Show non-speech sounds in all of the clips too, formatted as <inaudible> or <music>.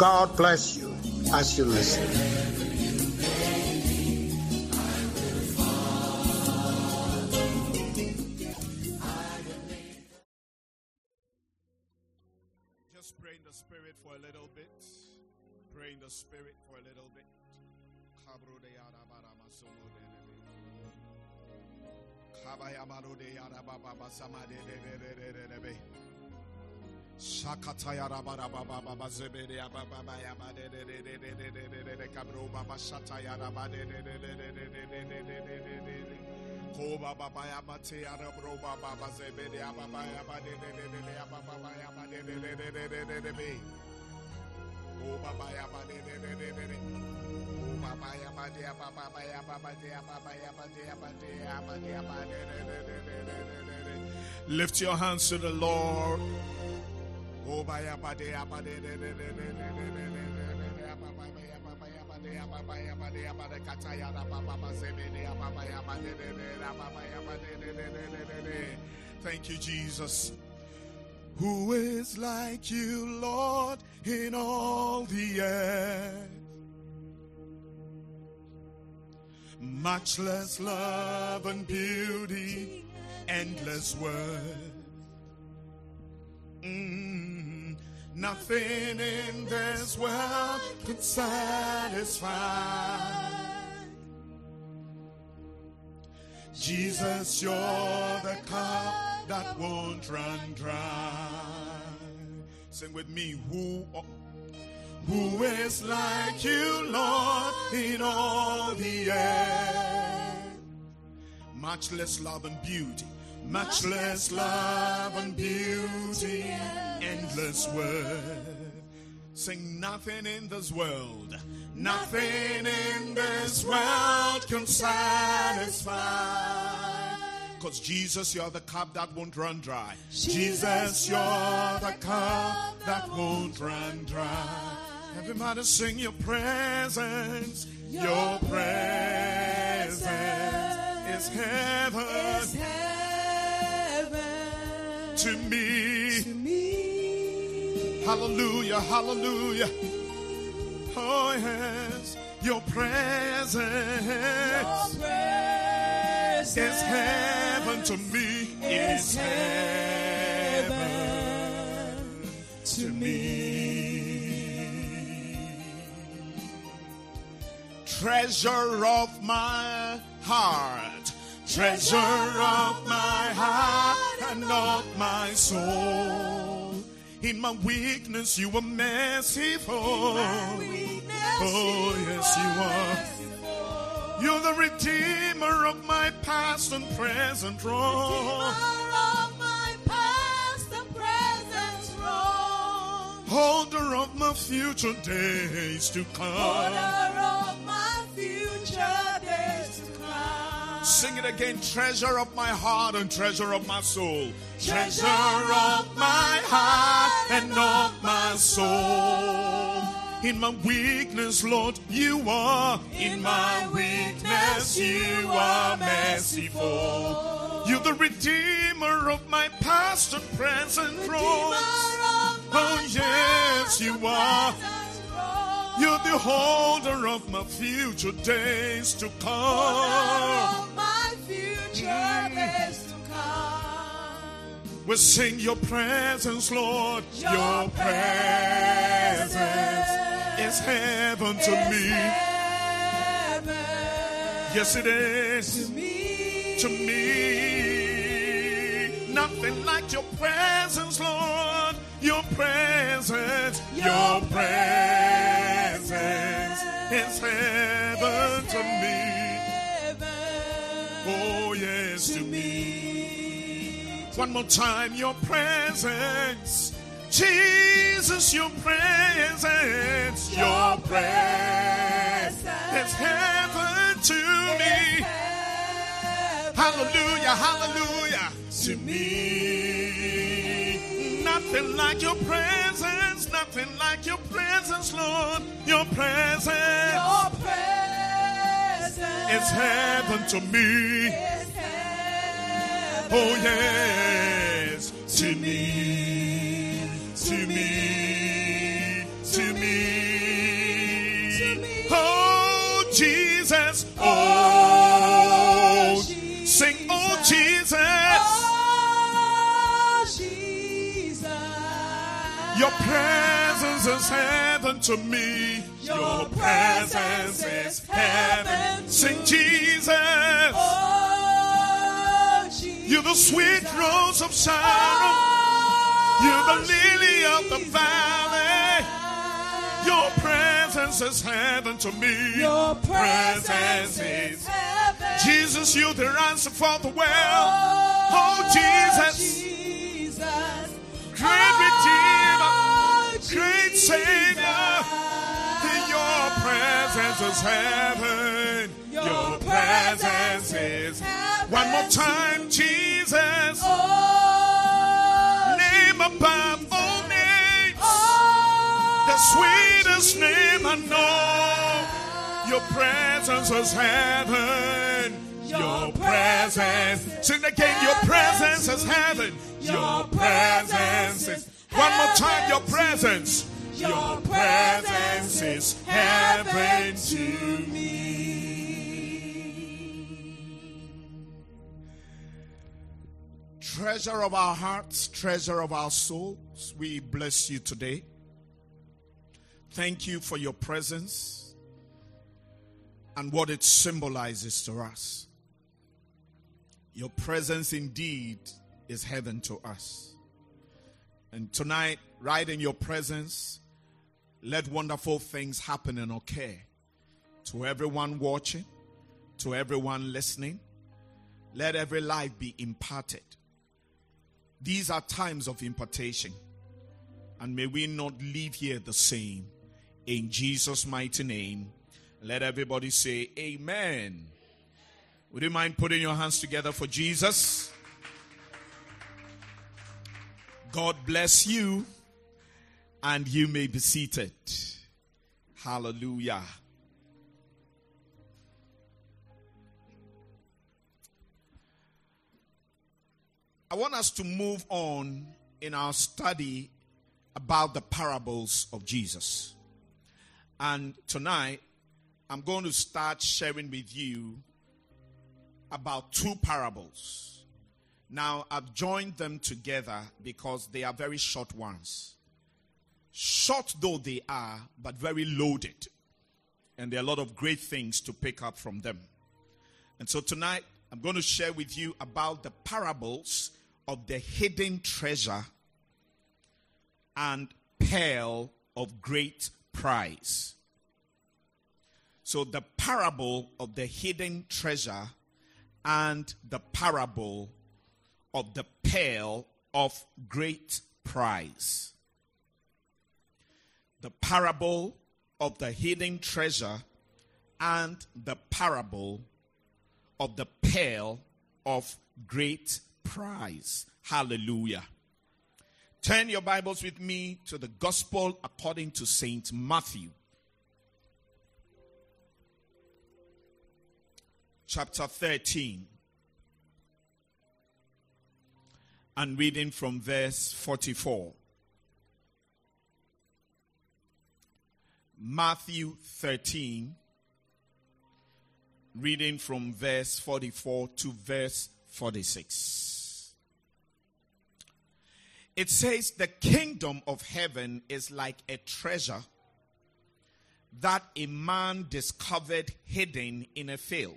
God bless you as you listen. Just pray in the spirit for a little bit. Shakataya ba de de de de de de de de de kabro baba shataya de de de de de de de de de de de de ko baba baba ba de de de de de de de de de de de de ko baba de de de de de ko baba de de de de de de lift your hands to the Lord Thank you Jesus. Who is like you Lord in all the earth? Much less love and beauty endless worth. Mm, nothing in this world can satisfy. Jesus, you're the cup that won't run dry. Sing with me, who, who is like you, Lord, in all the earth? Much less love and beauty much less love and beauty, endless worth. Sing nothing in this world, nothing in this world can satisfy. Cause Jesus, you're the cup that won't run dry. Jesus, you're the cup that won't run dry. Everybody sing your presence. Your presence. Is heaven to me. to me. Hallelujah, hallelujah. Oh, yes, your presence Your presence is heaven to me. is Is heaven to me. treasure of my heart, treasure of my heart and of my soul. In my weakness, you were merciful. Oh, yes, you are. You're the redeemer of my past and present wrong. Holder of my future days to come. Sing it again. Treasure of my heart and treasure of my soul. Treasure of my heart and of my soul. In my weakness, Lord, you are. In my weakness, you are merciful. You're the redeemer of my past and present wrongs. Oh, yes, you are. You're the holder of my future days to come. We sing your presence, Lord. Your presence is heaven to me. Yes, it is to me. Nothing like your presence, Lord. Your presence, your presence is heaven to me. Oh, yes, to me. One more time, your presence, Jesus, your presence, your presence. is heaven to me. Hallelujah, hallelujah. To me. Nothing like your presence, nothing like your presence, Lord. Your presence. Your presence is heaven to me. Oh, yes, to me, to me, to me. Oh, Jesus, oh, sing, oh, Jesus. Oh, Jesus. Your presence is heaven to me. Your presence is heaven. Sing, Jesus. Oh, Jesus. You're the sweet rose of Sharon. Oh, you're the lily of the valley. Your presence is heaven to me. Your presence is heaven. Jesus, you're the answer for the world. Oh, oh Jesus, Jesus. great Redeemer, Oh, great Savior. Your presence is heaven. Your presence is. heaven. One more time, Jesus. Oh, Name above all names. oh, The sweetest name I know. Your presence is heaven. Your presence. Sing again. Your presence is heaven. Your presence is. One more time. Your presence. Your presence is heaven to me. Treasure of our hearts, treasure of our souls, we bless you today. Thank you for your presence and what it symbolizes to us. Your presence indeed is heaven to us. And tonight, right in your presence, let wonderful things happen and occur to everyone watching, to everyone listening. Let every life be imparted. These are times of impartation. And may we not leave here the same. In Jesus' mighty name, let everybody say, Amen. Would you mind putting your hands together for Jesus? God bless you, and you may be seated. Hallelujah. I want us to move on in our study about the parables of Jesus. And tonight, I'm going to start sharing with you about two parables. Now, I've joined them together because they are very short ones. Short though they are, but very loaded. And there are a lot of great things to pick up from them. And so tonight, I'm going to share with you about the parables of the hidden treasure and pearl of great price. So, the parable of the hidden treasure and the parable of the pearl of great price. The parable of the hidden treasure and the parable of the pearl of great price. Hallelujah. Turn your Bibles with me to the Gospel according to St. Matthew. Chapter 13. And reading from verse 44. Matthew 13, reading from verse 44 to verse 46. It says, The kingdom of heaven is like a treasure that a man discovered hidden in a field.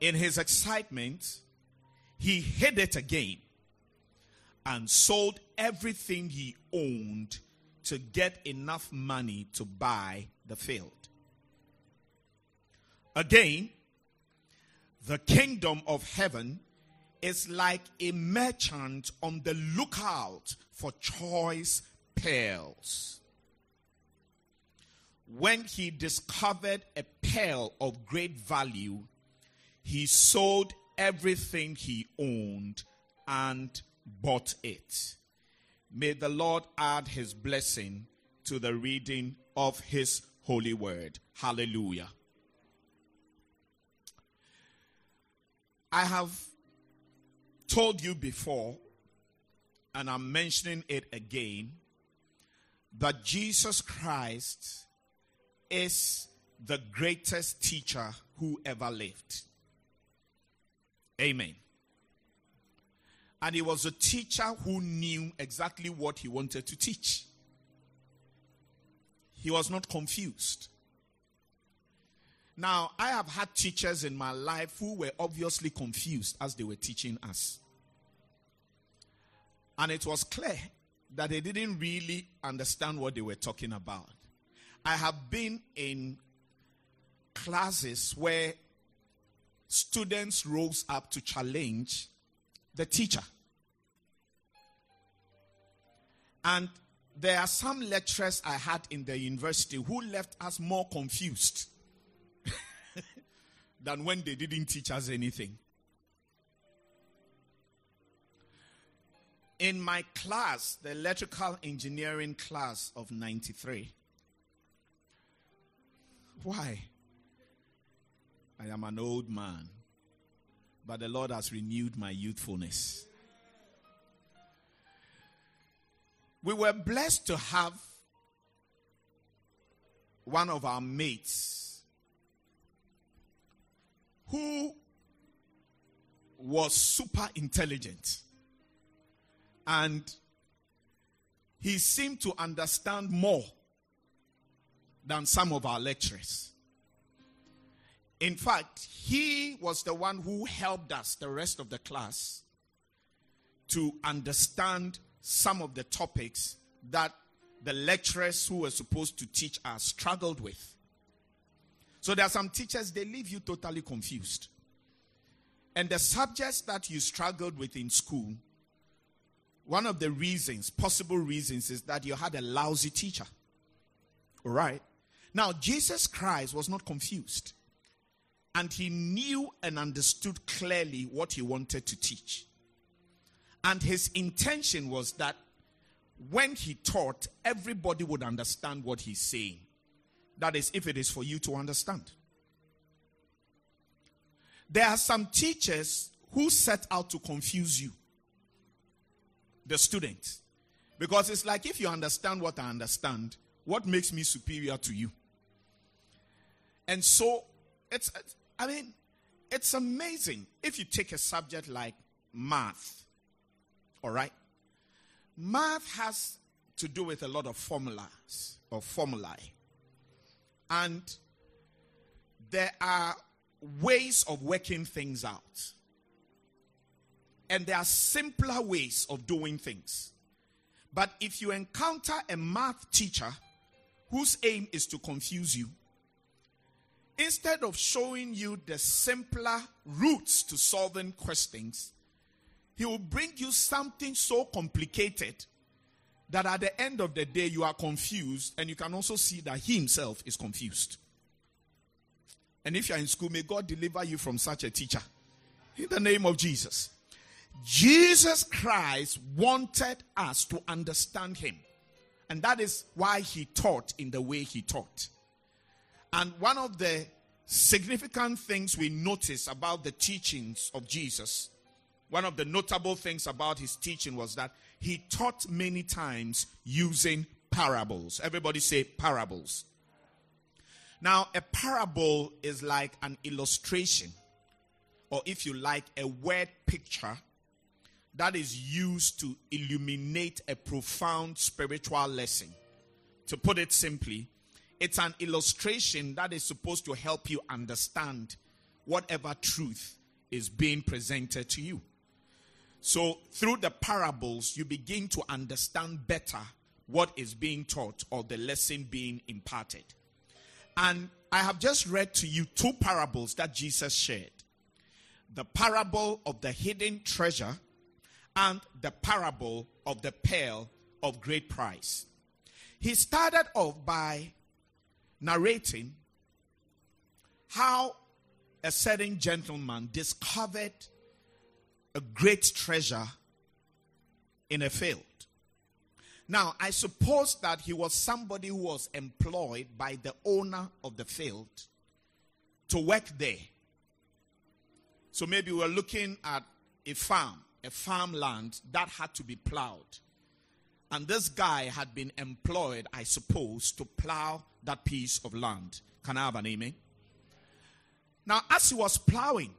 In his excitement, he hid it again and sold everything he owned to get enough money to buy the field. Again, the kingdom of heaven is like a merchant on the lookout for choice pearls. When he discovered a pearl of great value, he sold everything he owned and bought it. May the Lord add his blessing to the reading of his holy word. Hallelujah. I have told you before, and I'm mentioning it again, that Jesus Christ is the greatest teacher who ever lived. Amen. And he was a teacher who knew exactly what he wanted to teach. He was not confused. Now, I have had teachers in my life who were obviously confused as they were teaching us. And it was clear that they didn't really understand what they were talking about. I have been in classes where students rose up to challenge the teacher. And there are some lecturers I had in the university who left us more confused <laughs> than when they didn't teach us anything. In my class, the electrical engineering class of 93, why? I am an old man, but the Lord has renewed my youthfulness. We were blessed to have one of our mates who was super intelligent and he seemed to understand more than some of our lecturers. In fact, he was the one who helped us, the rest of the class, to understand some of the topics that the lecturers who were supposed to teach us struggled with. So there are some teachers, they leave you totally confused. And the subjects that you struggled with in school, one of the reasons, possible reasons, is that you had a lousy teacher. All right? Now, Jesus Christ was not confused. And he knew and understood clearly what he wanted to teach. And his intention was that when he taught, everybody would understand what he's saying. That is, if it is for you to understand. There are some teachers who set out to confuse you, the student. Because it's like if you understand what I understand, what makes me superior to you? And so, it's, I mean, it's amazing if you take a subject like math, all right? Math has to do with a lot of formulas or formulae. And there are ways of working things out. And there are simpler ways of doing things. But if you encounter a math teacher whose aim is to confuse you, instead of showing you the simpler routes to solving questions, he will bring you something so complicated that at the end of the day you are confused and you can also see that he himself is confused. And if you are in school, may God deliver you from such a teacher. In the name of Jesus. Jesus Christ wanted us to understand him. And that is why he taught in the way he taught. And one of the significant things we notice about the teachings of Jesus, one of the notable things about his teaching was that he taught many times using parables. Everybody say parables. Now, a parable is like an illustration, or if you like, a word picture that is used to illuminate a profound spiritual lesson. To put it simply, it's an illustration that is supposed to help you understand whatever truth is being presented to you. So, through the parables, you begin to understand better what is being taught or the lesson being imparted. And I have just read to you two parables that Jesus shared. the parable of the hidden treasure and the parable of the pearl of great price. He started off by narrating how a certain gentleman discovered a great treasure in a field. Now, I suppose that he was somebody who was employed by the owner of the field to work there. So maybe we're looking at a farm, a farmland that had to be plowed. And this guy had been employed, I suppose, to plow that piece of land. Can I have an amen? Now, as he was plowing,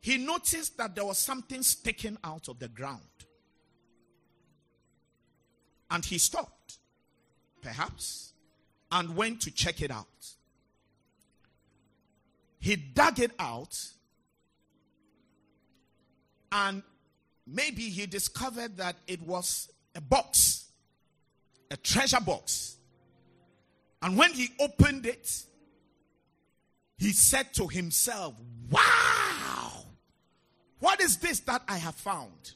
he noticed that there was something sticking out of the ground. And he stopped, perhaps, and went to check it out. He dug it out, and maybe he discovered that it was a box, a treasure box. And when he opened it, he said to himself, Wow, what is this that I have found?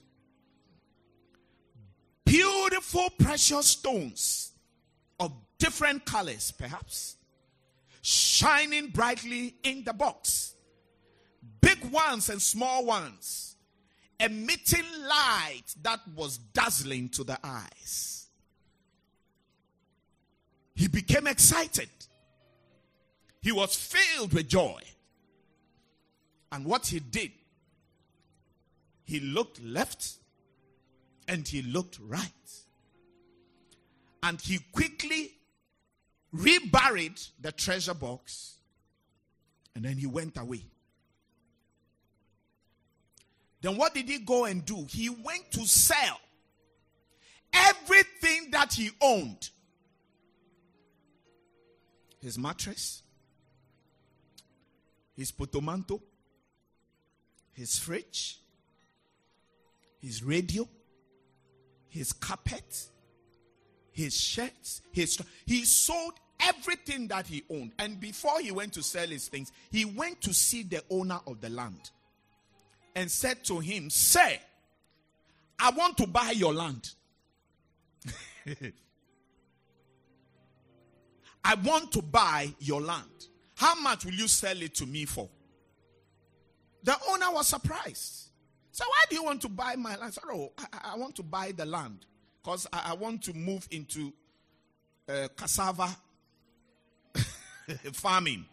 Beautiful precious stones of different colors, perhaps, shining brightly in the box. Big ones and small ones, emitting light that was dazzling to the eyes. He became excited. He was filled with joy. And what he did, he looked left and he looked right. And he quickly reburied the treasure box and then he went away. Then what did he go and do? He went to sell everything that he owned his mattress, his portmanteau, his fridge, his radio, his carpet, his shirts, his he sold everything that he owned. And before he went to sell his things, he went to see the owner of the land and said to him, Sir, I want to buy your land. <laughs> I want to buy your land. How much will you sell it to me for? The owner was surprised. So, why do you want to buy my land? Said, oh, I, I, want to buy the land because I, I, want to move into uh, cassava <laughs> farming.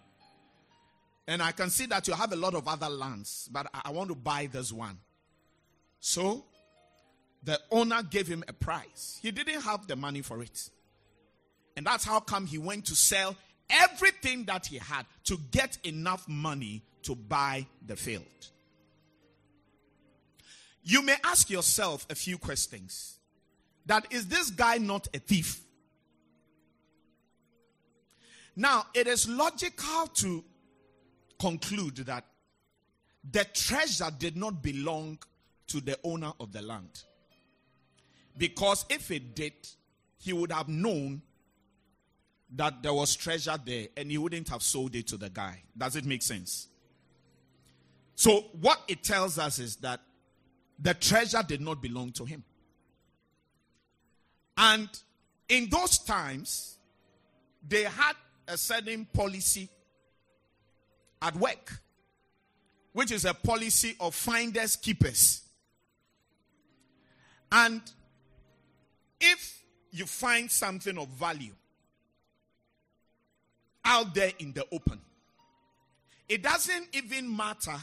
And I can see that you have a lot of other lands, but I, want to buy this one. So, the owner gave him a price. He didn't have the money for it. And that's how come he went to sell everything that he had to get enough money to buy the field. You may ask yourself a few questions. That is this guy not a thief? Now, it is logical to conclude that the treasure did not belong to the owner of the land. Because if it did, he would have known that there was treasure there and he wouldn't have sold it to the guy. Does it make sense? So, what it tells us is that the treasure did not belong to him. And in those times, they had a certain policy at work, which is a policy of finders keepers. And if you find something of value, out there in the open. It doesn't even matter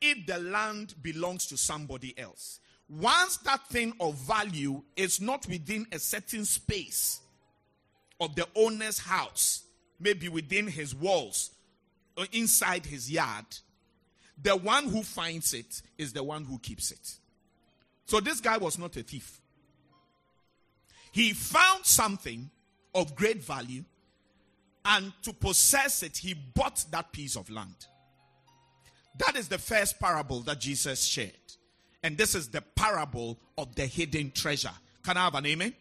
if the land belongs to somebody else. Once that thing of value is not within a certain space of the owner's house, maybe within his walls Uh, inside his yard, the one who finds it is the one who keeps it. So this guy was not a thief. He found something of great value and to possess it, he bought that piece of land. That is the first parable that Jesus shared. And this is the parable of the hidden treasure. Can I have an amen?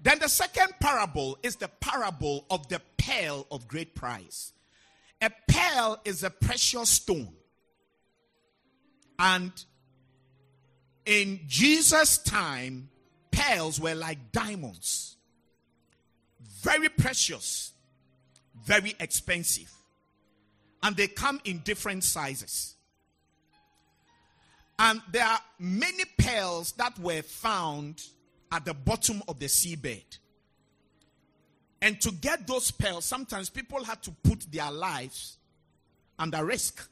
Then the second parable is the parable of the pearl of great price. A pearl is a precious stone. And in Jesus' time, pearls were like diamonds. Very precious, very expensive. And they come in different sizes. And there are many pearls that were found at the bottom of the seabed. And to get those pearls, sometimes people had to put their lives under risk.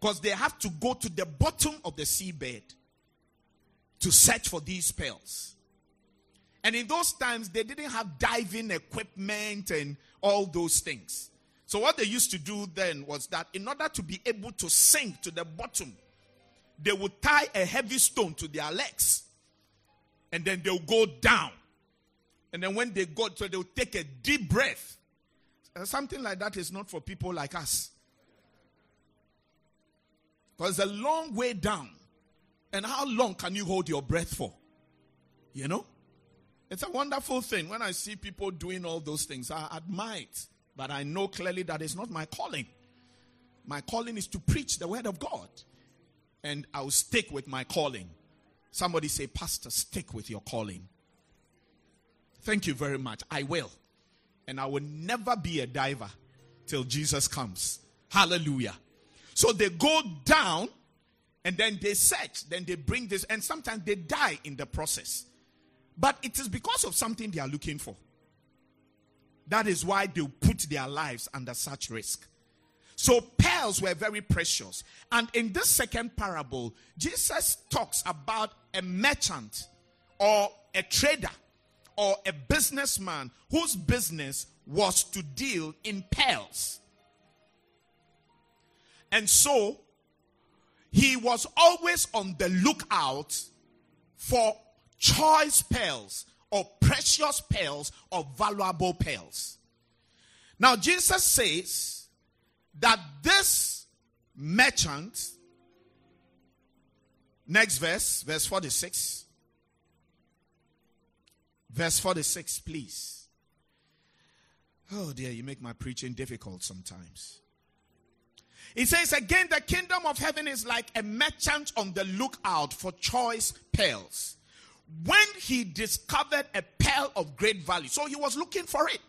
Because they have to go to the bottom of the seabed to search for these pearls. And in those times, they didn't have diving equipment and all those things. So, what they used to do then was that in order to be able to sink to the bottom, they would tie a heavy stone to their legs and then they'll go down. And then when they go, so they'll take a deep breath. Uh, something like that is not for people like us. Because it's a long way down. And how long can you hold your breath for? You know? It's a wonderful thing. When I see people doing all those things, I admire it. But I know clearly that it's not my calling. My calling is to preach the word of God. And I'll stick with my calling. Somebody say, Pastor, stick with your calling. Thank you very much. I will. And I will never be a diver till Jesus comes. Hallelujah. So they go down and then they search, then they bring this, and sometimes they die in the process. But it is because of something they are looking for. That is why they put their lives under such risk. So pearls were very precious. And in this second parable, Jesus talks about a merchant or a trader or a businessman whose business was to deal in pearls. And so he was always on the lookout for choice pearls or precious pearls or valuable pearls. Now, Jesus says that this merchant, next verse, verse 46, verse 46, please. Oh dear, you make my preaching difficult sometimes. It says again, the kingdom of heaven is like a merchant on the lookout for choice pearls. When he discovered a pearl of great value, so he was looking for it.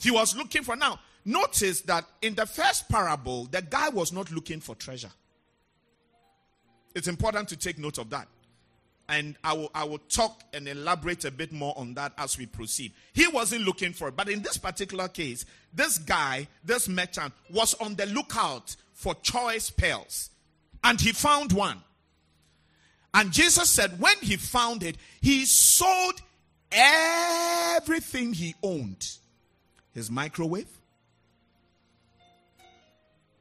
He was looking for now. Notice that in the first parable, the guy was not looking for treasure. It's important to take note of that. And I will, I will talk and elaborate a bit more on that as we proceed. He wasn't looking for it. But in this particular case, this guy, this merchant, was on the lookout for choice pearls. And he found one. And Jesus said, when he found it, he sold everything he owned his microwave,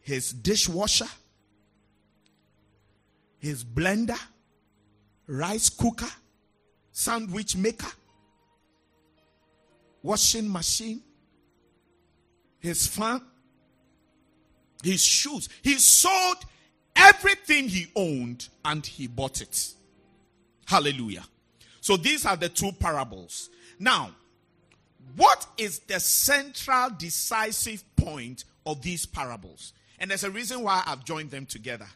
his dishwasher, his blender, rice cooker, sandwich maker, washing machine, his fan, his shoes. He sold everything he owned and he bought it. Hallelujah. So these are the two parables. Now, what is the central decisive point of these parables? And there's a reason why I've joined them together.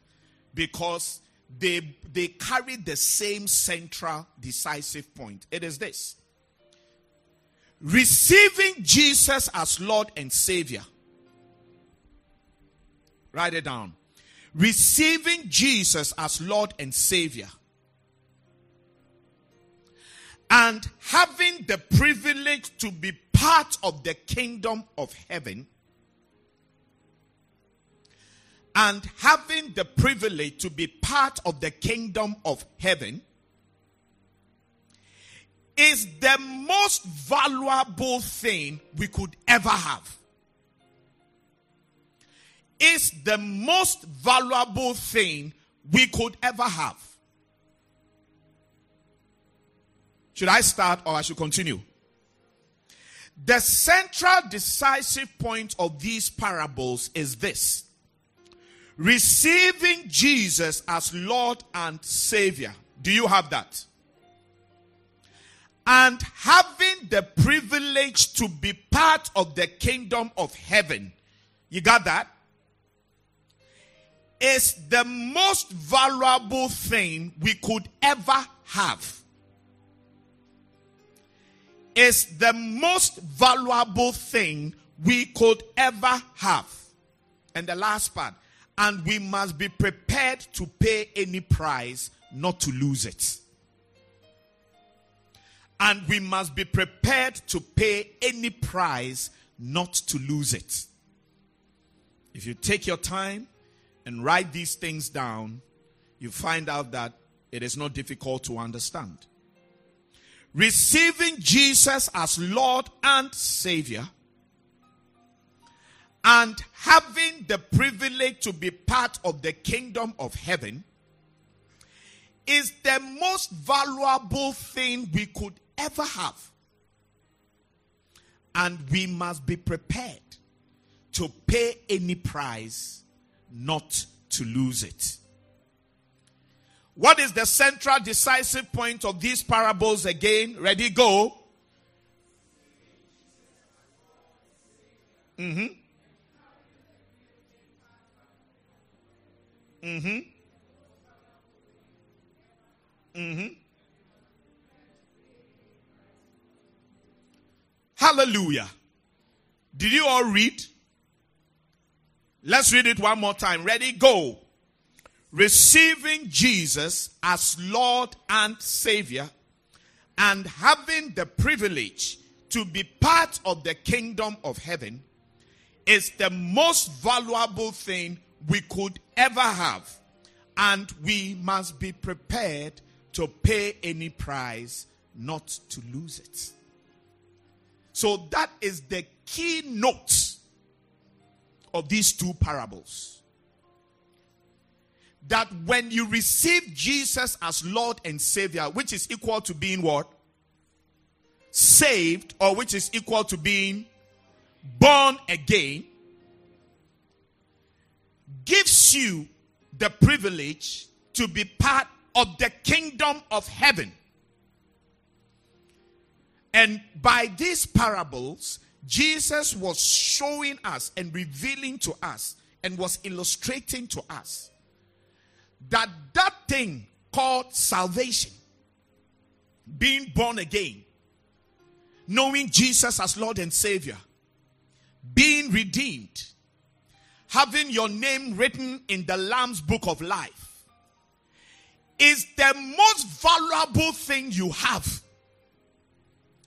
Because they, they carry the same central decisive point. It is this receiving Jesus as Lord and Savior. Write it down. Receiving Jesus as Lord and Savior. And having the privilege to be part of the kingdom of heaven and having the privilege to be part of the kingdom of heaven is the most valuable thing we could ever have. Is the most valuable thing we could ever have. Should I start or I should continue? The central decisive point of these parables is this receiving Jesus as Lord and Savior. Do you have that? and having the privilege to be part of the kingdom of heaven. You got that? Is the most valuable thing we could ever have. Is the most valuable thing we could ever have. And the last part, and we must be prepared to pay any price not to lose it. And we must be prepared to pay any price not to lose it. If you take your time and write these things down, you find out that it is not difficult to understand. Receiving Jesus as Lord and Savior and having the privilege to be part of the kingdom of heaven is the most valuable thing we could ever have. And we must be prepared to pay any price not to lose it. What is the central decisive point of these parables again? Ready, go. Mm-hmm. Mm-hmm. Mm-hmm. Hallelujah. Did you all read? Let's read it one more time. Ready? Go. Receiving Jesus as Lord and Savior and having the privilege to be part of the kingdom of heaven is the most valuable thing we could ever have. And we must be prepared to pay any price not to lose it. So that is the key note of these two parables. That when you receive Jesus as Lord and Savior, which is equal to being what? Saved, or which is equal to being born again, gives you the privilege to be part of the kingdom of heaven. And by these parables, Jesus was showing us and revealing to us and was illustrating to us that that thing called salvation, being born again, knowing Jesus as Lord and Savior, being redeemed, having your name written in the Lamb's book of life, is the most valuable thing you have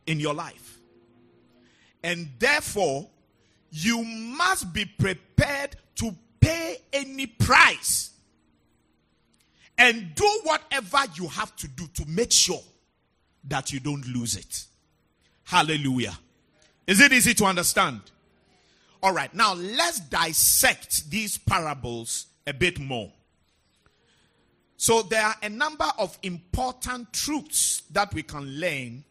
in your life. And therefore, you must be prepared to pay any price and do whatever you have to do to make sure that you don't lose it. Hallelujah. Is it easy to understand? All right, now let's dissect these parables a bit more. So, there are a number of important truths that we can learn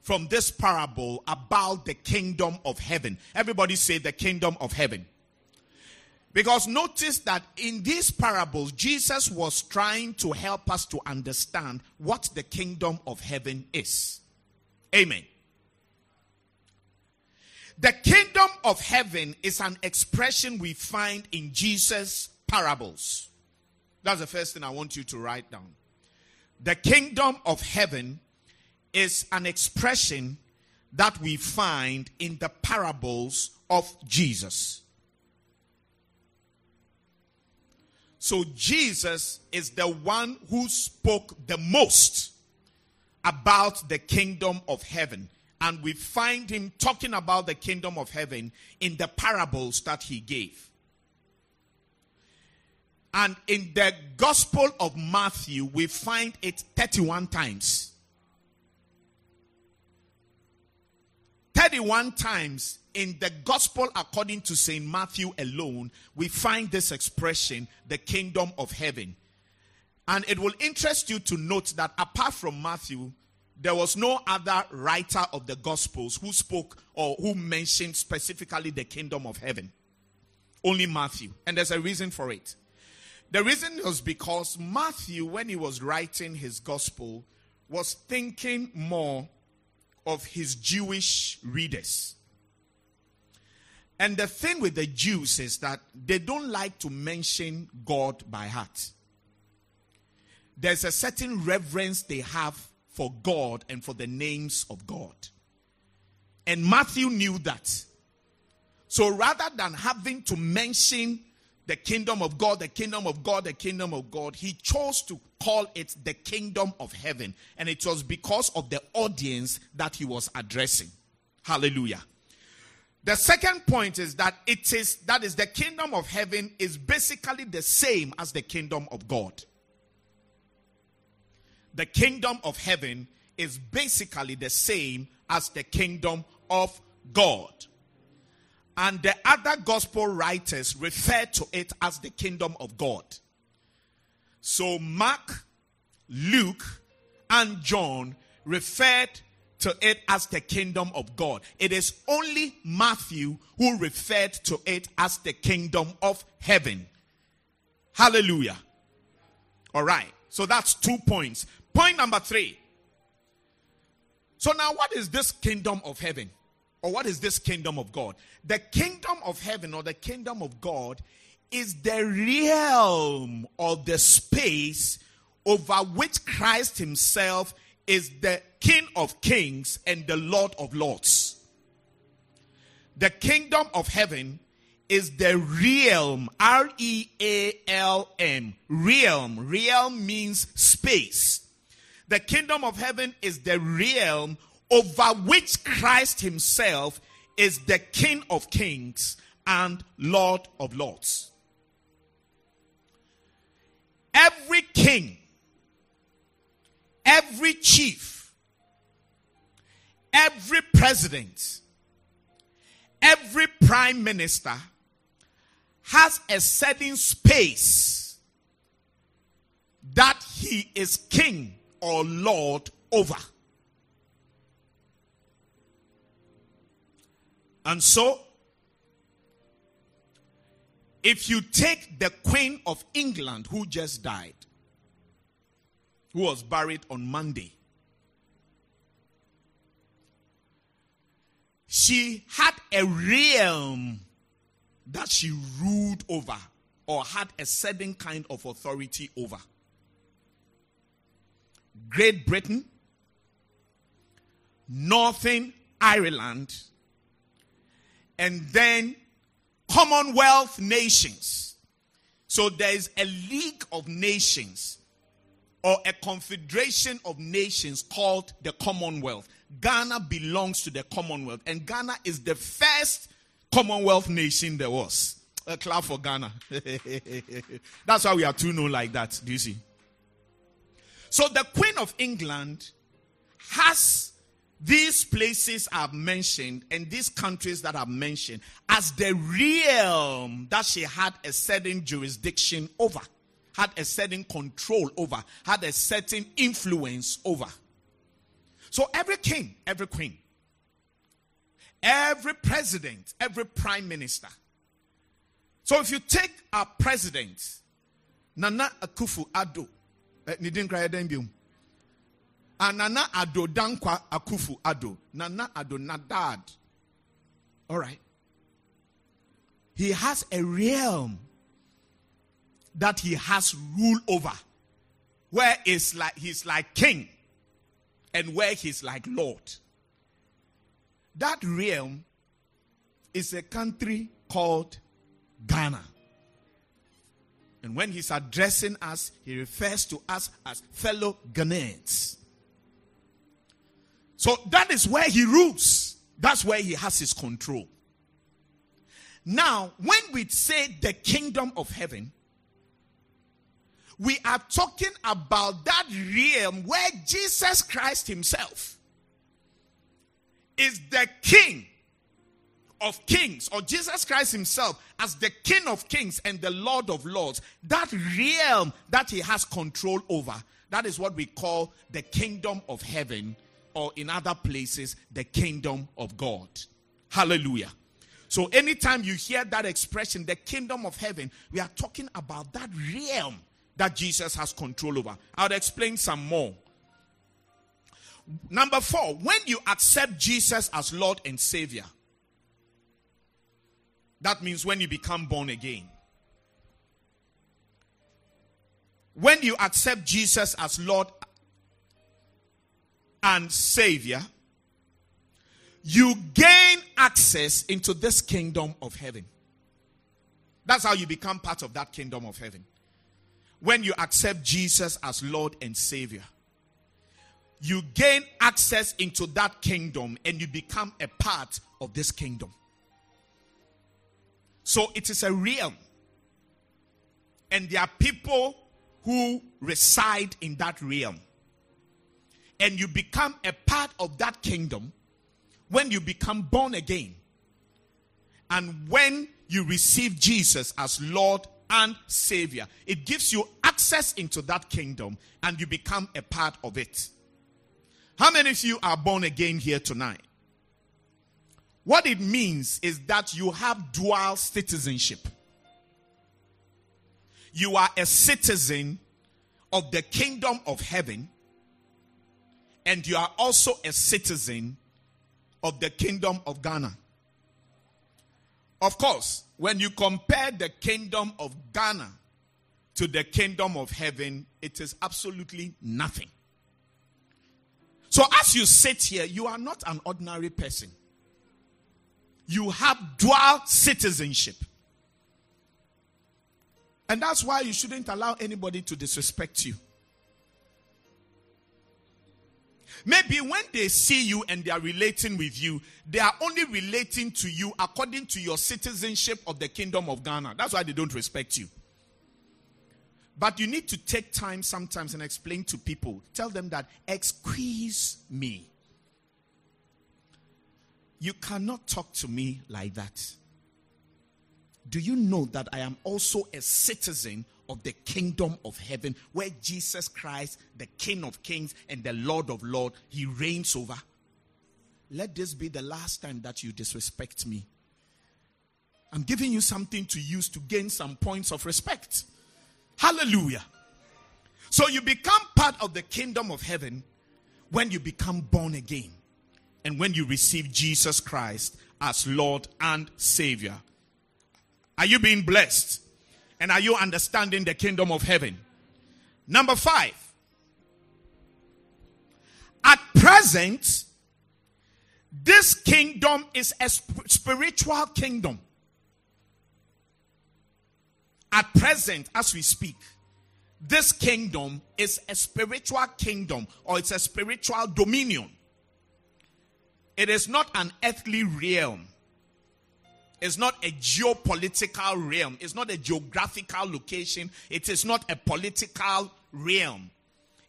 from this parable about the kingdom of heaven. Everybody say the kingdom of heaven. Because notice that in these parables, Jesus was trying to help us to understand what the kingdom of heaven is. Amen. The kingdom of heaven is an expression we find in Jesus' parables. That's the first thing I want you to write down. The kingdom of heaven is an expression that we find in the parables of Jesus. So Jesus is the one who spoke the most about the kingdom of heaven. And we find him talking about the kingdom of heaven in the parables that he gave. And in the Gospel of Matthew, we find it 31 times. 31 times in the Gospel according to St. Matthew alone, we find this expression, the kingdom of heaven. And it will interest you to note that apart from Matthew, there was no other writer of the Gospels who spoke or who mentioned specifically the kingdom of heaven. Only Matthew. And there's a reason for it. The reason was because Matthew, when he was writing his gospel, was thinking more of his Jewish readers. And the thing with the Jews is that they don't like to mention God by heart. There's a certain reverence they have for God and for the names of God. And Matthew knew that. So rather than having to mention the kingdom of God, the kingdom of God, the kingdom of God, he chose to call it the kingdom of heaven. And it was because of the audience that he was addressing. Hallelujah. The second point is that it is that is the kingdom of heaven is basically the same as the kingdom of God. The kingdom of heaven is basically the same as the kingdom of God. And the other gospel writers refer to it as the kingdom of God. So Mark, Luke, and John referred to it as the kingdom of God. It is only Matthew who referred to it as the kingdom of heaven. Hallelujah. All right. So that's two points. Point number three. So now, what is this kingdom of heaven? Or what is this kingdom of God? The kingdom of heaven or the kingdom of God is the realm or the space over which Christ Himself is the King of kings and the Lord of lords. The kingdom of heaven is the realm, R E A L M. Realm. Realm means space. The kingdom of heaven is the realm over which Christ himself is the King of kings and Lord of lords. Every king, every chief, every president, every prime minister has a certain space that he is king or lord over. And so, if you take the Queen of England who just died, who was buried on Monday, she had a realm that she ruled over or had a certain kind of authority over. Great Britain, Northern Ireland, and then Commonwealth nations. So there is a league of nations or a confederation of nations called the Commonwealth. Ghana belongs to the Commonwealth, and Ghana is the first Commonwealth nation there was. A clap for Ghana. <laughs> That's why we are too known like that. Do you see? So the Queen of England has these places I've mentioned and these countries that I've mentioned as the realm that she had a certain jurisdiction over, had a certain control over, had a certain influence over. So every king, every queen, every president, every prime minister. So if you take our president, Nana Akufo Addo, Eh, Nidin Krayadembium, and Nana Addo Dankwa Akufo Addo. Nana Ado Nadad. All right. He has a realm that he has rule over. Where is like he's like king and where he's like Lord. That realm is a country called Ghana. And when he's addressing us, he refers to us as fellow Ghanaians. So that is where he rules. That's where he has his control. Now, when we say the kingdom of heaven, we are talking about that realm where Jesus Christ himself is the king of kings, or Jesus Christ himself as the king of kings and the lord of lords. That realm that he has control over, that is what we call the kingdom of heaven or in other places, the kingdom of God. Hallelujah. So, anytime you hear that expression, the kingdom of heaven, we are talking about that realm that Jesus has control over. I'll explain some more. Number four, when you accept Jesus as Lord and Savior, that means when you become born again. When you accept Jesus as Lord and Savior, you gain access into this kingdom of heaven. That's how you become part of that kingdom of heaven. When you accept Jesus as Lord and Savior, you gain access into that kingdom and you become a part of this kingdom. So it is a realm. And there are people who reside in that realm. And you become a part of that kingdom when you become born again. And when you receive Jesus as Lord and Savior, it gives you access into that kingdom and you become a part of it. How many of you are born again here tonight? What it means is that you have dual citizenship. You are a citizen of the kingdom of heaven, and you are also a citizen of the kingdom of Ghana. Of course, when you compare the kingdom of Ghana to the kingdom of heaven, it is absolutely nothing. So, as you sit here, you are not an ordinary person. You have dual citizenship. And that's why you shouldn't allow anybody to disrespect you. Maybe when they see you and they are relating with you, they are only relating to you according to your citizenship of the kingdom of Ghana. That's why they don't respect you. But you need to take time sometimes and explain to people. Tell them that, excuse me. You cannot talk to me like that. Do you know that I am also a citizen of the kingdom of heaven where Jesus Christ, the King of kings and the Lord of lords, he reigns over? Let this be the last time that you disrespect me. I'm giving you something to use to gain some points of respect. Hallelujah. So you become part of the kingdom of heaven when you become born again and when you receive Jesus Christ as Lord and Savior. Are you being blessed? And are you understanding the kingdom of heaven? Number five. At present, this kingdom is a spiritual kingdom. At present, as we speak, this kingdom is a spiritual kingdom or it's a spiritual dominion. It is not an earthly realm. It's not a geopolitical realm. It's not a geographical location. It is not a political realm.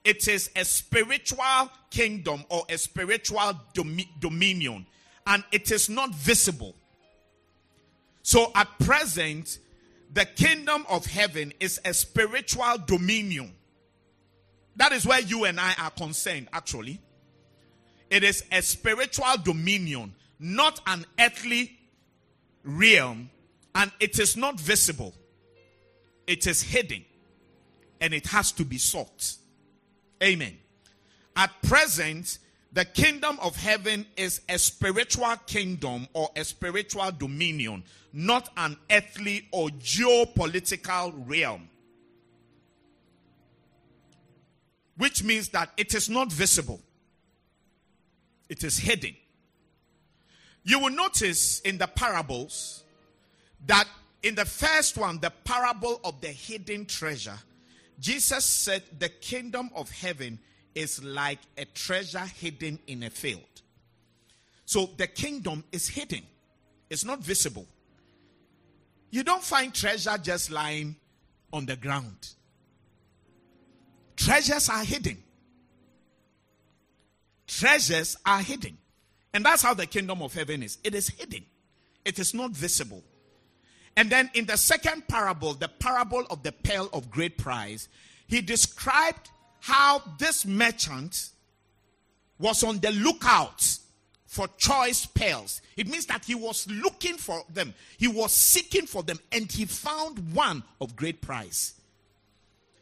It is a spiritual kingdom or a spiritual domi- dominion. And it is not visible. So at present, the kingdom of heaven is a spiritual dominion. That is where you and I are concerned, actually. It is a spiritual dominion, not an earthly realm, and it is not visible. It is hidden, and it has to be sought. Amen. At present, the kingdom of heaven is a spiritual kingdom or a spiritual dominion, not an earthly or geopolitical realm. Which means that it is not visible, it is hidden. You will notice in the parables that in the first one, the parable of the hidden treasure, Jesus said the kingdom of heaven is like a treasure hidden in a field. So the kingdom is hidden, it's not visible. You don't find treasure just lying on the ground. Treasures are hidden. Treasures are hidden. And that's how the kingdom of heaven is it is hidden, it is not visible. And then in the second parable, the parable of the pearl of great price, he described how this merchant was on the lookout for choice pearls. It means that he was looking for them, he was seeking for them, and he found one of great price.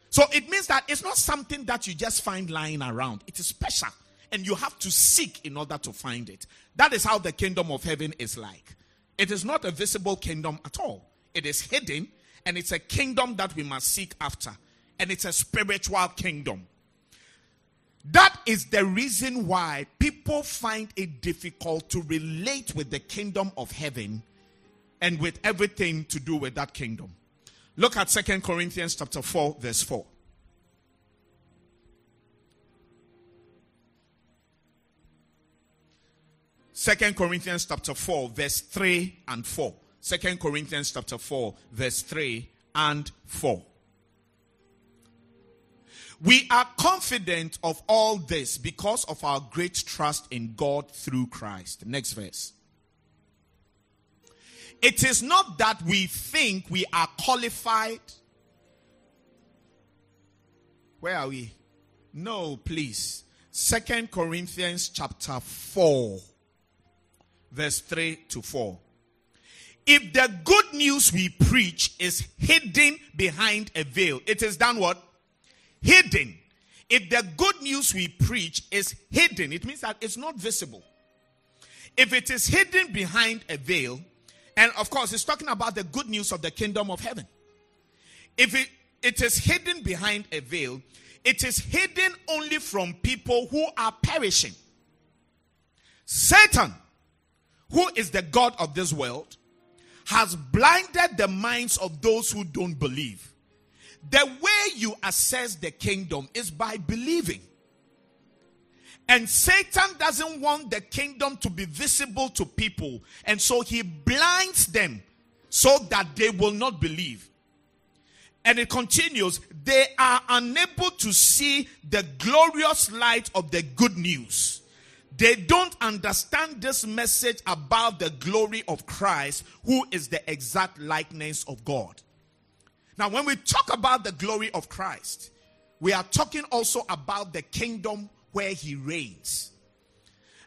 So it means that it's not something that you just find lying around, it is special and you have to seek in order to find it. That is how the kingdom of heaven is like. It is not a visible kingdom at all, it is hidden, and it's a kingdom that we must seek after, and it's a spiritual kingdom. That is the reason why people find it difficult to relate with the kingdom of heaven and with everything to do with that kingdom. Look at Second Corinthians chapter 4 verse 4. Second Corinthians chapter 4 verse 3 and 4. Second Corinthians chapter 4 verse 3 and 4. We are confident of all this because of our great trust in God through Christ. Next verse. It is not that we think we are qualified. Where are we? No, please. Second Corinthians chapter 4 verse 3 to 4. If the good news we preach is hidden behind a veil, it is done what? Hidden. If the good news we preach is hidden, it means that it's not visible. If it is hidden behind a veil, and of course, it's talking about the good news of the kingdom of heaven. If it, it is hidden behind a veil, it is hidden only from people who are perishing. Satan, who is the God of this world, has blinded the minds of those who don't believe. The way you assess the kingdom is by believing. And Satan doesn't want the kingdom to be visible to people. And so he blinds them so that they will not believe. And it continues, they are unable to see the glorious light of the good news. They don't understand this message about the glory of Christ, who is the exact likeness of God. Now, when we talk about the glory of Christ, we are talking also about the kingdom where he reigns.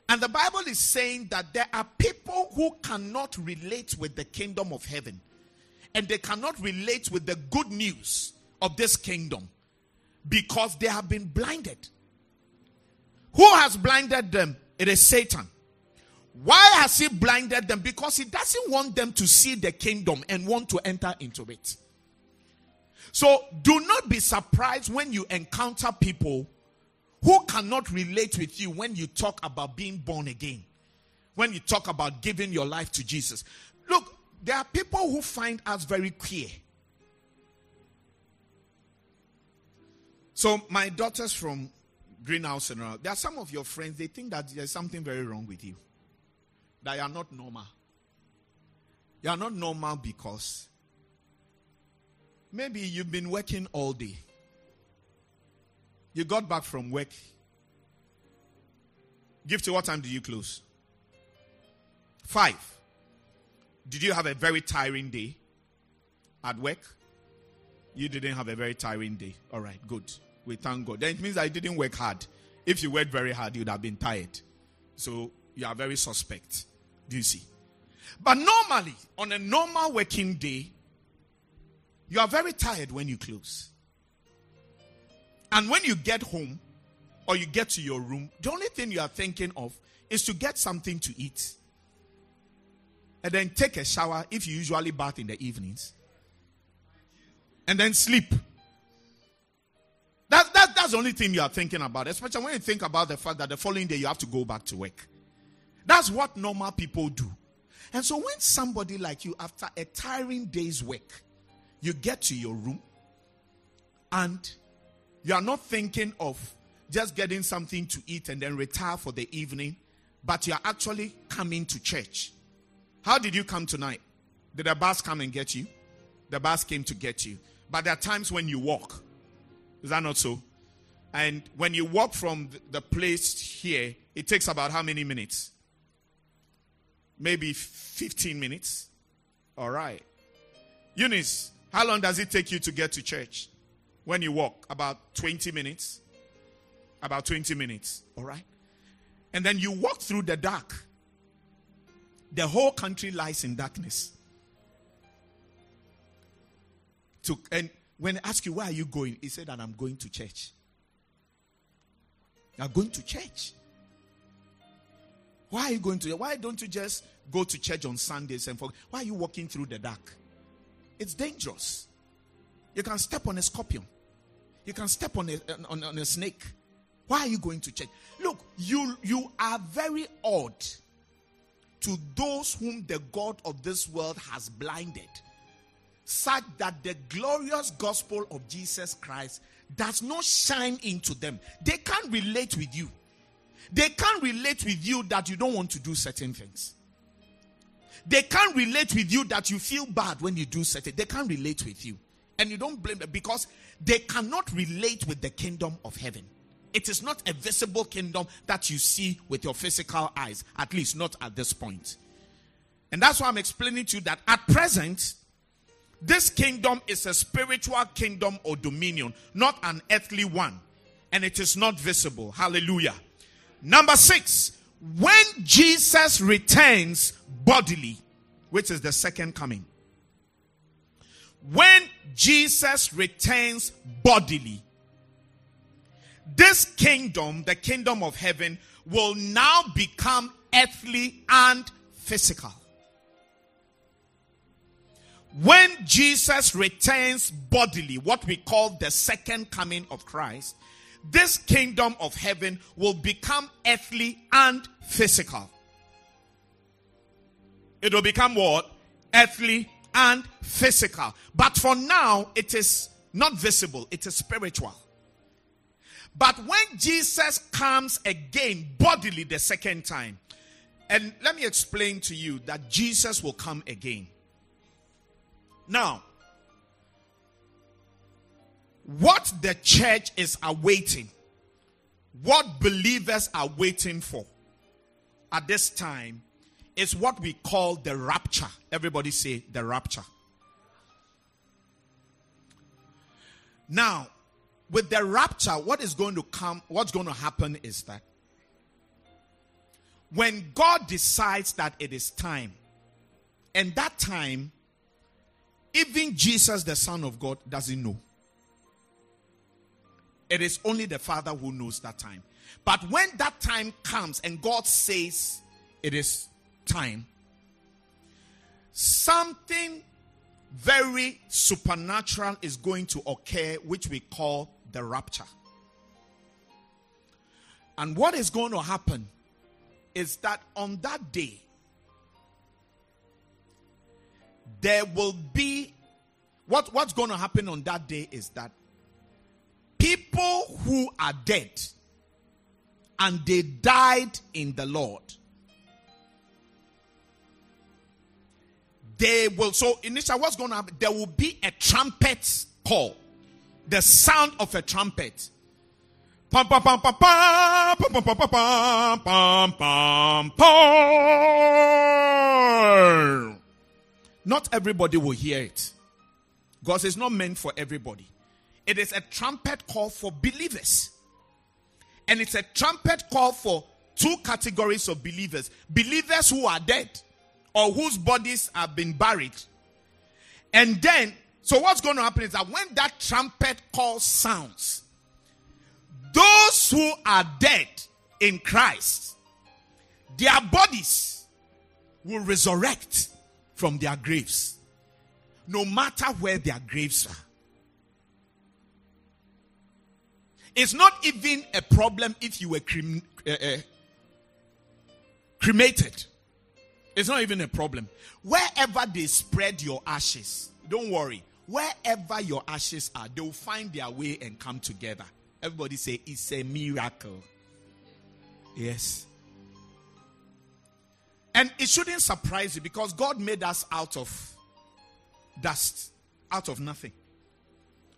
And the Bible is saying that there are people who cannot relate with the kingdom of heaven, and they cannot relate with the good news of this kingdom because they have been blinded. Who has blinded them? It is Satan. Why has he blinded them? Because he doesn't want them to see the kingdom and want to enter into it. So do not be surprised when you encounter people who cannot relate with you when you talk about being born again, when you talk about giving your life to Jesus. Look, there are people who find us very queer. So, my daughters from Greenhouse and all. there are some of your friends, they think that there's something very wrong with you, that you are not normal. You are not normal because maybe you've been working all day. You got back from work. Give to what time did you close? Five. Did you have a very tiring day at work? You didn't have a very tiring day. All right, good. We thank God. Then it means I didn't work hard. If you worked very hard, you'd have been tired. So you are very suspect. Do you see? But normally, on a normal working day, you are very tired when you close. And when you get home or you get to your room, the only thing you are thinking of is to get something to eat. And then take a shower if you usually bath in the evenings. And then sleep. That, that, that's the only thing you are thinking about, especially when you think about the fact that the following day you have to go back to work. That's what normal people do. And so when somebody like you, after a tiring day's work, you get to your room and you are not thinking of just getting something to eat and then retire for the evening, but you are actually coming to church. How did you come tonight? Did the bus come and get you? The bus came to get you. But there are times when you walk. Is that not so? And when you walk from the place here, it takes about how many minutes? Maybe 15 minutes. All right. Eunice, how long does it take you to get to church? when you walk? About 20 minutes. About 20 minutes. All right? And then you walk through the dark. The whole country lies in darkness. To, and when I ask you, where are you going? He said that I'm going to church. You're going to church. Why are you going to? Why don't you just go to church on Sundays and for, why are you walking through the dark? It's dangerous. You can step on a scorpion. You can step on a, on, on a snake. Why are you going to church? Look, you you are very odd to those whom the God of this world has blinded, such that the glorious gospel of Jesus Christ does not shine into them. They can't relate with you. They can't relate with you that you don't want to do certain things. They can't relate with you that you feel bad when you do certain. They can't relate with you. And you don't blame them because they cannot relate with the kingdom of heaven. It is not a visible kingdom that you see with your physical eyes, at least not at this point. And that's why I'm explaining to you that at present, this kingdom is a spiritual kingdom or dominion, not an earthly one. And it is not visible. Hallelujah. Number six, when Jesus returns bodily, which is the second coming. When Jesus returns bodily, this kingdom, the kingdom of heaven, will now become earthly and physical. When Jesus returns bodily, what we call the second coming of Christ, this kingdom of heaven will become earthly and physical. It will become what? Earthly and physical. But for now, it is not visible, it is spiritual. But when Jesus comes again bodily the second time, and let me explain to you that Jesus will come again. Now, what the church is awaiting, what believers are waiting for at this time is what we call the rapture. Everybody say the rapture. Now, with the rapture, what is going to come, what's going to happen is that when God decides that it is time, and that time, even Jesus, the Son of God, doesn't know. It is only the Father who knows that time. But when that time comes and God says it is time, something very supernatural is going to occur, which we call the rapture. And what is going to happen is that on that day, there will be what, what's going to happen on that day is that people who are dead and they died in the Lord. They will, so initially, what's going to happen? There will be a trumpet call, the sound of a trumpet. Pum. Not everybody will hear it because it's not meant for everybody. It is a trumpet call for believers. And it's a trumpet call for two categories of believers believers who are dead or whose bodies have been buried. And then, so what's going to happen is that when that trumpet call sounds, those who are dead in Christ, their bodies will resurrect from their graves, no matter where their graves are. It's not even a problem if you were crem- uh, uh, cremated. It's not even a problem. Wherever they spread your ashes, don't worry. Wherever your ashes are, they will find their way and come together. Everybody say it's a miracle. Yes. And it shouldn't surprise you because God made us out of dust, out of nothing.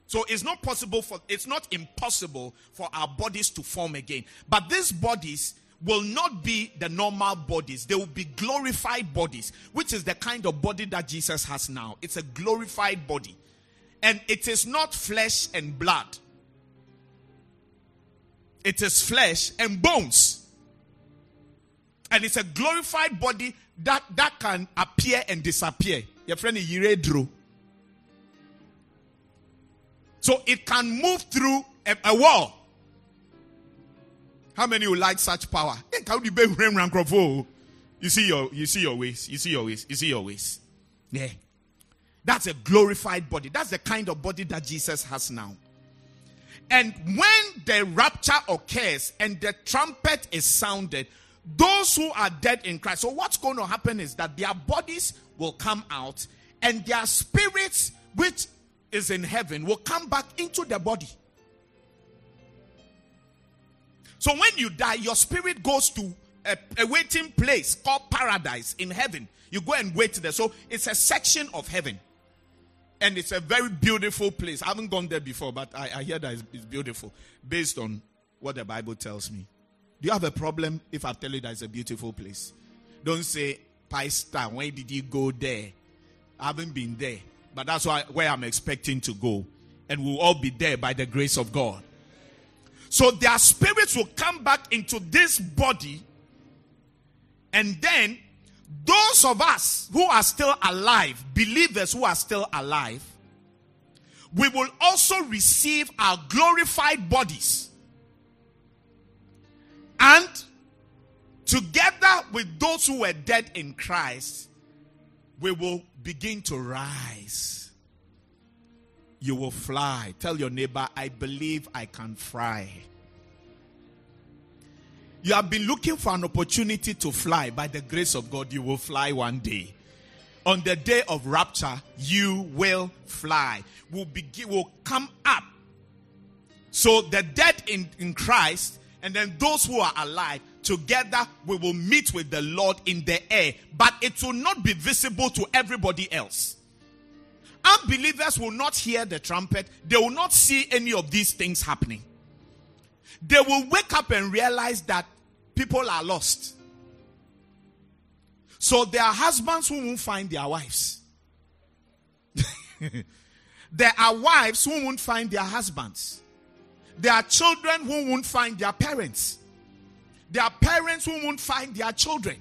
So it's not possible for it's not impossible for our bodies to form again. But these bodies will not be the normal bodies. They will be glorified bodies, which is the kind of body that Jesus has now. It's a glorified body. And it is not flesh and blood. It is flesh and bones. And it's a glorified body that, that can appear and disappear. Your friend Yiredro. So it can move through a, a wall. How many would like such power? Ram? Oh, you see your you see your ways. You see your ways. You see your ways. Yeah. That's a glorified body. That's the kind of body that Jesus has now. And when the rapture occurs and the trumpet is sounded, those who are dead in Christ. So, what's going to happen is that their bodies will come out and their spirits, which is in heaven, will come back into the body. So, when you die, your spirit goes to a, a waiting place called paradise in heaven. You go and wait there. So, it's a section of heaven and it's a very beautiful place. I haven't gone there before, but I, I hear that it's, it's, beautiful based on what the Bible tells me. Do you have a problem if I tell you that it's a beautiful place? Don't say, Pastor, why did you go there? I haven't been there, but that's why, where I'm expecting to go. And we'll all be there by the grace of God. So their spirits will come back into this body, and then those of us who are still alive, believers who are still alive, we will also receive our glorified bodies. And together with those who were dead in Christ, we will begin to rise. You will fly. Tell your neighbor, I believe I can fly. You have been looking for an opportunity to fly. By the grace of God, you will fly one day. On the day of rapture, you will fly. Will begin, will come up. So the dead in, in Christ, and then those who are alive, together we will meet with the Lord in the air. But it will not be visible to everybody else. Unbelievers will not hear the trumpet, they will not see any of these things happening they will wake up and realize that people are lost. So there are husbands who won't find their wives. <laughs> there are wives who won't find their husbands. There are children who won't find their parents. There are parents who won't find their children.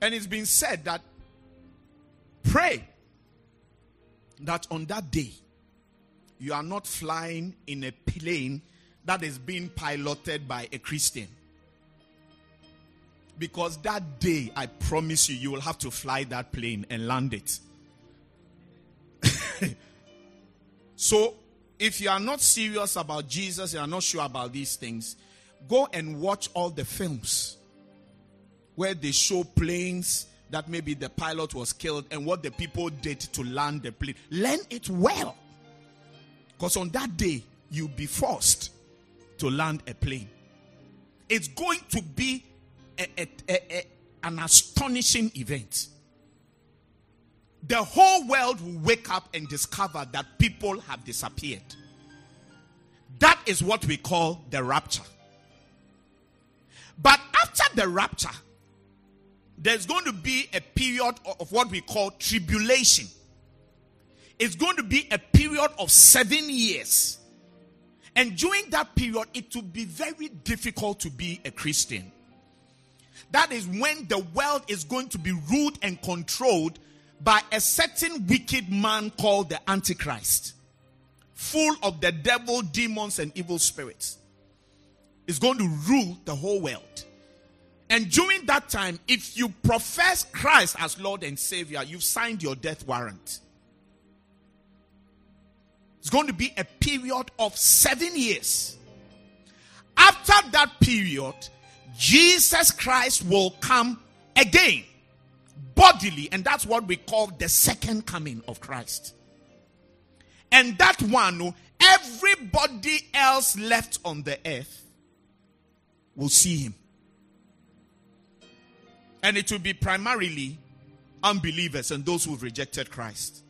And it's been said that pray that on that day you are not flying in a plane that is being piloted by a Christian. Because that day, I promise you, you will have to fly that plane and land it. <laughs> so, if you are not serious about Jesus, you are not sure about these things, go and watch all the films where they show planes that maybe the pilot was killed and what the people did to land the plane. Learn it well. Because on that day, you'll be forced to land a plane. It's going to be a, a, a, an astonishing event. The whole world will wake up and discover that people have disappeared. That is what we call the rapture. But after the rapture, there's going to be a period of what we call tribulation it's going to be a period of seven years. And during that period, it will be very difficult to be a Christian. That is when the world is going to be ruled and controlled by a certain wicked man called the Antichrist, full of the devil, demons, and evil spirits. Is going to rule the whole world. And during that time, if you profess Christ as Lord and Savior, you've signed your death warrant. It's going to be a period of seven years. After that period, Jesus Christ will come again bodily, and that's what we call the second coming of Christ. And that one, oh, everybody else left on the earth will see him. And it will be primarily unbelievers and those who've rejected Christ.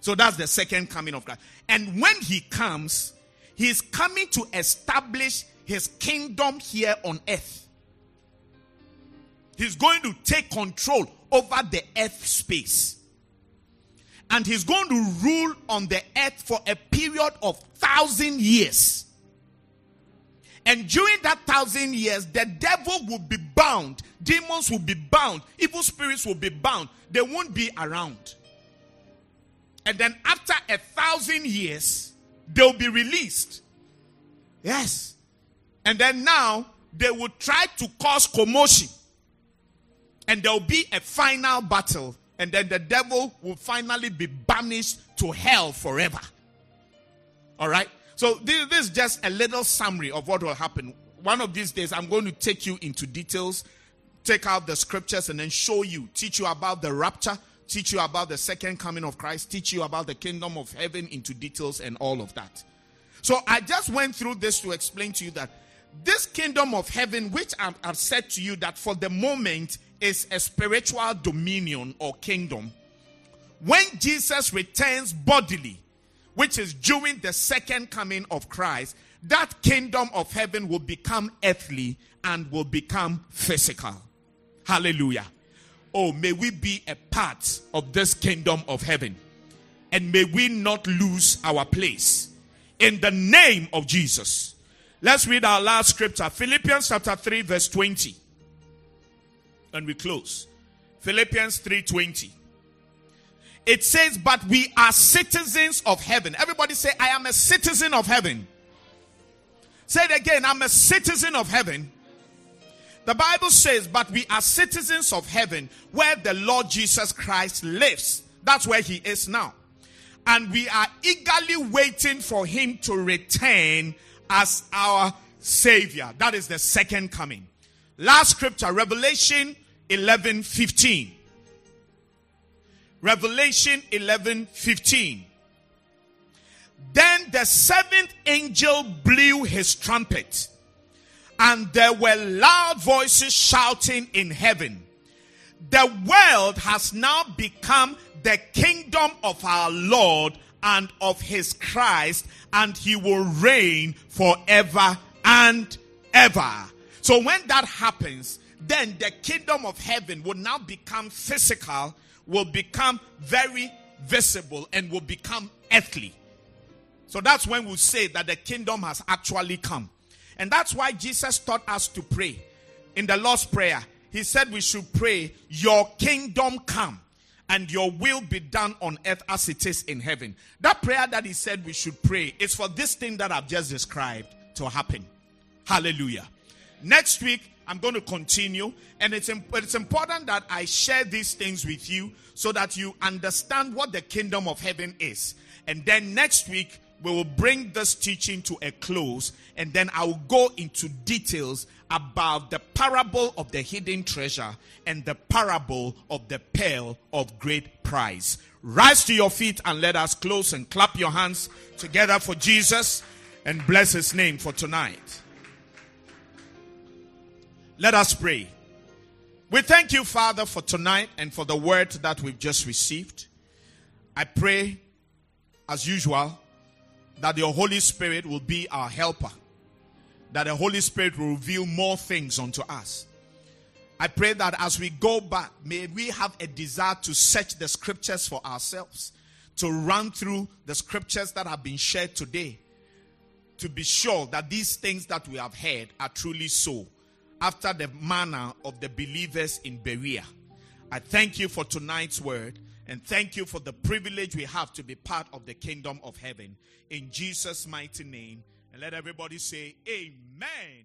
So that's the second coming of Christ. And when he comes, he's coming to establish his kingdom here on earth. He's going to take control over the earth space. And he's going to rule on the earth for a period of thousand years. And during that thousand years, the devil will be bound, demons will be bound, evil spirits will be bound. They won't be around. And then after a thousand years, they'll be released Yes. And then now they will try to cause commotion. And there will be a final battle. And then the devil will finally be banished to hell forever. All right? So this, this is just a little summary of what will happen. One of these days, I'm going to take you into details, take out the scriptures, and then show you, teach you about the rapture, teach you about the second coming of Christ, teach you about the kingdom of heaven into details and all of that. So I just went through this to explain to you that this kingdom of heaven, which I've, I've said to you that for the moment is a spiritual dominion or kingdom, when Jesus returns bodily, which is during the second coming of Christ, that kingdom of heaven will become earthly and will become physical. Hallelujah. Oh, may we be a part of this kingdom of heaven. And may we not lose our place. In the name of Jesus. Let's read our last scripture Philippians chapter 3, verse 20. And we close. Philippians 3:20. It says, But we are citizens of heaven. Everybody say, I am a citizen of heaven. Say it again, I'm a citizen of heaven. The Bible says, But we are citizens of heaven where the Lord Jesus Christ lives. That's where he is now. And we are eagerly waiting for him to return as our Savior. That is the second coming. Last scripture, Revelation 11 15. Revelation 11 15. Then the seventh angel blew his trumpet, and there were loud voices shouting in heaven. The world has now become the kingdom of our Lord and of his Christ, and he will reign forever and ever. So when that happens, then the kingdom of heaven will now become physical, will become very visible, and will become earthly. So that's when we say that the kingdom has actually come. And that's why Jesus taught us to pray. In the Lord's Prayer, He said we should pray, Your kingdom come and your will be done on earth as it is in heaven. That prayer that He said we should pray is for this thing that I've just described to happen. Hallelujah. Next week, I'm going to continue, and it's, it's important that I share these things with you so that you understand what the kingdom of heaven is. And then next week, we will bring this teaching to a close, and then I will go into details about the parable of the hidden treasure and the parable of the pearl of great price. Rise to your feet and let us close and clap your hands together for Jesus and bless his name for tonight. Let us pray. We thank you, Father, for tonight and for the word that we've just received. I pray, as usual, that your Holy Spirit will be our helper, that the Holy Spirit will reveal more things unto us. I pray that as we go back, may we have a desire to search the scriptures for ourselves, to run through the scriptures that have been shared today, to be sure that these things that we have heard are truly so, after the manner of the believers in Berea. I thank you for tonight's word. And thank you for the privilege we have to be part of the kingdom of heaven. In Jesus' mighty name. And let everybody say, Amen.